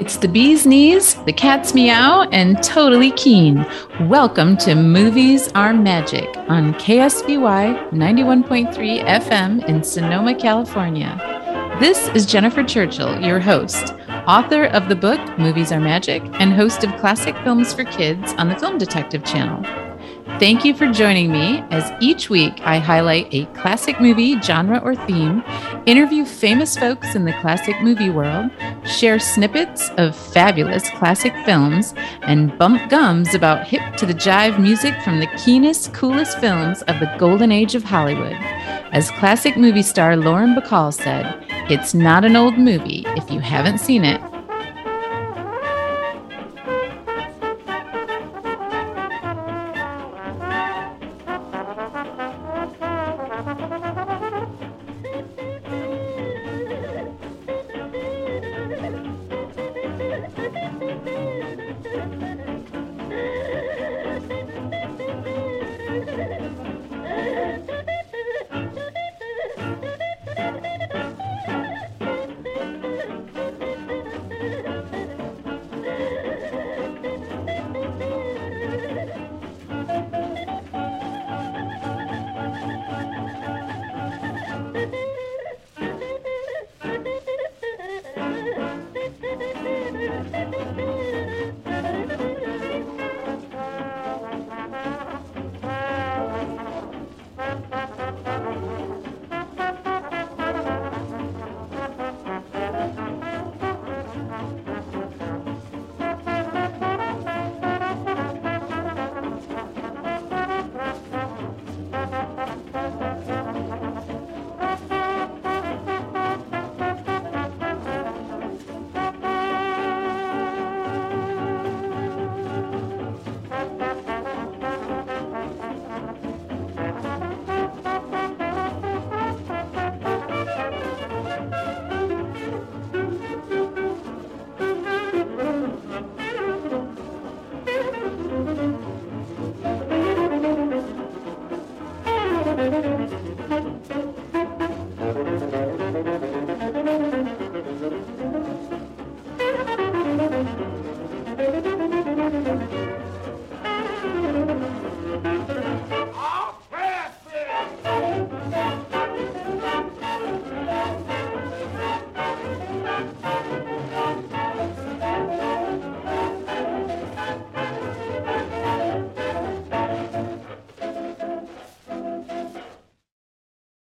It's the bee's knees, the cat's meow, and totally keen. Welcome to Movies Are Magic on KSVY 91.3 FM in Sonoma, California. This is Jennifer Churchill, your host, author of the book Movies Are Magic, and host of Classic Films for Kids on the Film Detective channel. Thank you for joining me as each week I highlight a classic movie, genre, or theme, interview famous folks in the classic movie world, share snippets of fabulous classic films, and bump gums about hip to the jive music from the keenest, coolest films of the golden age of Hollywood. As classic movie star Lauren Bacall said, it's not an old movie if you haven't seen it